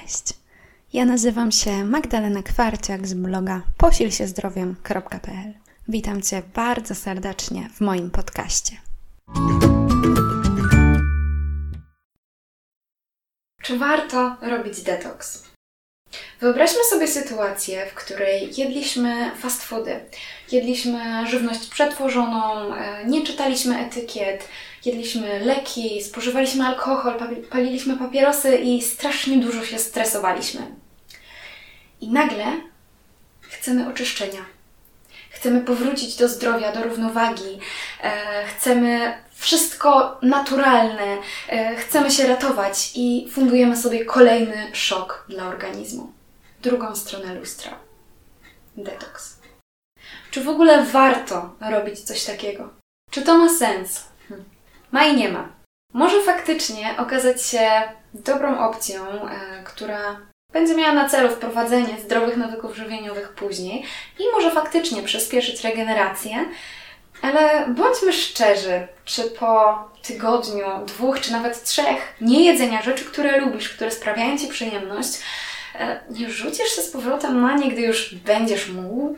Cześć. Ja nazywam się Magdalena Kwarciak z bloga posilsiezdrowiem.pl. Witam Cię bardzo serdecznie w moim podcaście. Czy warto robić detoks? Wyobraźmy sobie sytuację, w której jedliśmy fast foody, jedliśmy żywność przetworzoną, e, nie czytaliśmy etykiet, jedliśmy leki, spożywaliśmy alkohol, paliliśmy papierosy i strasznie dużo się stresowaliśmy. I nagle chcemy oczyszczenia. Chcemy powrócić do zdrowia, do równowagi, e, chcemy wszystko naturalne, e, chcemy się ratować i fundujemy sobie kolejny szok dla organizmu. Drugą stronę lustra. Detoks. Czy w ogóle warto robić coś takiego? Czy to ma sens? Hm. Ma i nie ma. Może faktycznie okazać się dobrą opcją, e, która będzie miała na celu wprowadzenie zdrowych nawyków żywieniowych później i może faktycznie przyspieszyć regenerację, ale bądźmy szczerzy, czy po tygodniu, dwóch, czy nawet trzech niejedzenia rzeczy, które lubisz, które sprawiają Ci przyjemność, nie rzucisz się z powrotem na nie, gdy już będziesz mógł?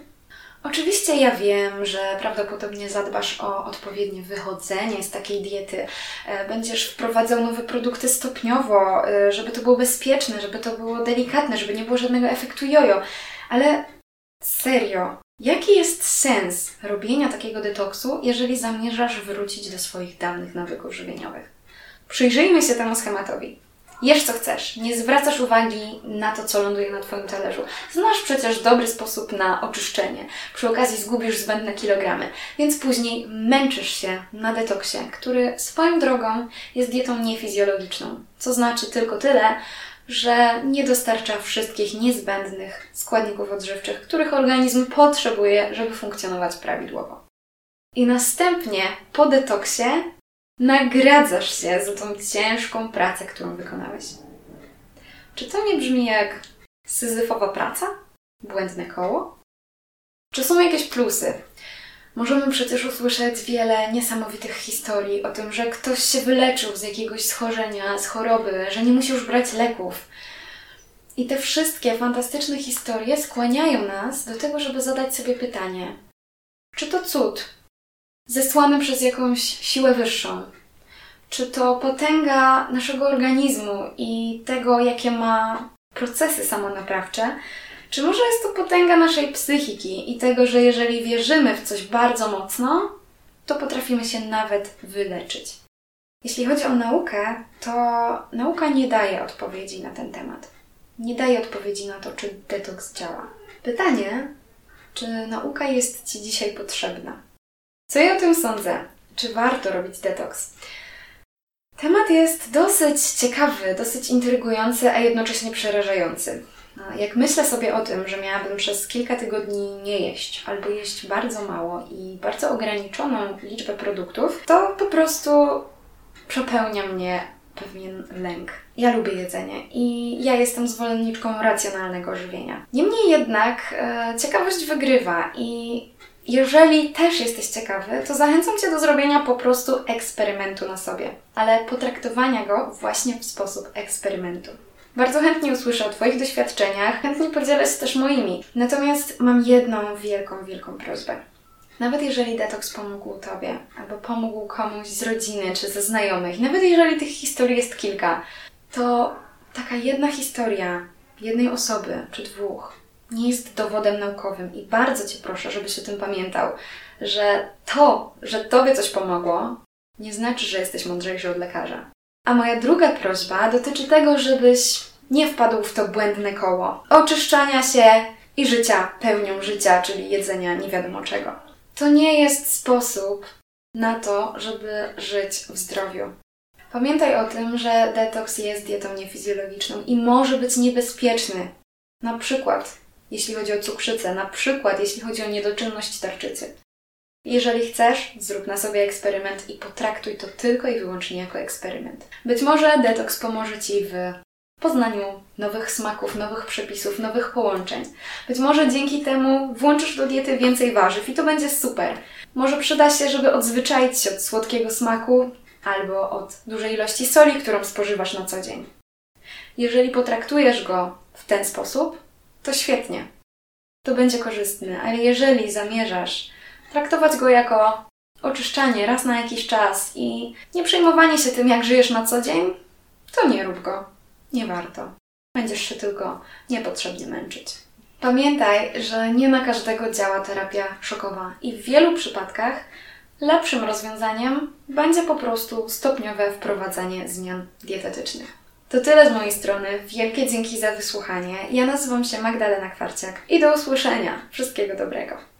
Oczywiście ja wiem, że prawdopodobnie zadbasz o odpowiednie wychodzenie z takiej diety. E, będziesz wprowadzał nowe produkty stopniowo, e, żeby to było bezpieczne, żeby to było delikatne, żeby nie było żadnego efektu jojo. Ale serio, jaki jest sens robienia takiego detoksu, jeżeli zamierzasz wrócić do swoich dawnych nawyków żywieniowych? Przyjrzyjmy się temu schematowi. Jesz co chcesz, nie zwracasz uwagi na to, co ląduje na Twoim talerzu. Znasz przecież dobry sposób na oczyszczenie. Przy okazji zgubisz zbędne kilogramy, więc później męczysz się na detoksie, który swoją drogą jest dietą niefizjologiczną. Co znaczy tylko tyle, że nie dostarcza wszystkich niezbędnych składników odżywczych, których organizm potrzebuje, żeby funkcjonować prawidłowo. I następnie po detoksie nagradzasz się za tą ciężką pracę, którą wykonałeś. Czy to nie brzmi jak syzyfowa praca? Błędne koło? Czy są jakieś plusy? Możemy przecież usłyszeć wiele niesamowitych historii o tym, że ktoś się wyleczył z jakiegoś schorzenia, z choroby, że nie musi już brać leków. I te wszystkie fantastyczne historie skłaniają nas do tego, żeby zadać sobie pytanie: czy to cud, zesłany przez jakąś siłę wyższą? Czy to potęga naszego organizmu i tego, jakie ma procesy samonaprawcze? Czy może jest to potęga naszej psychiki i tego, że jeżeli wierzymy w coś bardzo mocno, to potrafimy się nawet wyleczyć? Jeśli chodzi o naukę, to nauka nie daje odpowiedzi na ten temat. Nie daje odpowiedzi na to, czy detoks działa. Pytanie, czy nauka jest Ci dzisiaj potrzebna? Co ja o tym sądzę? Czy warto robić detoks? Temat jest dosyć ciekawy, dosyć intrygujący, a jednocześnie przerażający. Jak myślę sobie o tym, że miałabym przez kilka tygodni nie jeść, albo jeść bardzo mało i bardzo ograniczoną liczbę produktów, to po prostu przepełnia mnie pewien lęk. Ja lubię jedzenie i ja jestem zwolenniczką racjonalnego żywienia. Niemniej jednak e, ciekawość wygrywa i jeżeli też jesteś ciekawy, to zachęcam Cię do zrobienia po prostu eksperymentu na sobie, ale potraktowania go właśnie w sposób eksperymentu. Bardzo chętnie usłyszę o Twoich doświadczeniach, chętnie podzielę się też moimi. Natomiast mam jedną wielką, wielką prośbę. Nawet jeżeli detoks pomógł Tobie, albo pomógł komuś z rodziny czy ze znajomych, nawet jeżeli tych historii jest kilka, to taka jedna historia jednej osoby czy dwóch nie jest dowodem naukowym i bardzo Cię proszę, żebyś o tym pamiętał, że to, że Tobie coś pomogło, nie znaczy, że jesteś mądrzejszy od lekarza. A moja druga prośba dotyczy tego, żebyś nie wpadł w to błędne koło oczyszczania się i życia pełnią życia, czyli jedzenia nie wiadomo czego. To nie jest sposób na to, żeby żyć w zdrowiu. Pamiętaj o tym, że detoks jest dietą niefizjologiczną i może być niebezpieczny. Na przykład jeśli chodzi o cukrzycę, na przykład jeśli chodzi o niedoczynność tarczycy. Jeżeli chcesz, zrób na sobie eksperyment i potraktuj to tylko i wyłącznie jako eksperyment. Być może detoks pomoże Ci w poznaniu nowych smaków, nowych przepisów, nowych połączeń. Być może dzięki temu włączysz do diety więcej warzyw i to będzie super. Może przyda się, żeby odzwyczaić się od słodkiego smaku albo od dużej ilości soli, którą spożywasz na co dzień. Jeżeli potraktujesz go w ten sposób, to świetnie. To będzie korzystne, ale jeżeli zamierzasz traktować go jako oczyszczanie raz na jakiś czas i nie przejmowanie się tym, jak żyjesz na co dzień, to nie rób go. Nie warto. Będziesz się tylko niepotrzebnie męczyć. Pamiętaj, że nie na każdego działa terapia szokowa i w wielu przypadkach lepszym rozwiązaniem będzie po prostu stopniowe wprowadzanie zmian dietetycznych. To tyle z mojej strony. Wielkie dzięki za wysłuchanie. Ja nazywam się Magdalena Kwarciak i do usłyszenia. Wszystkiego dobrego.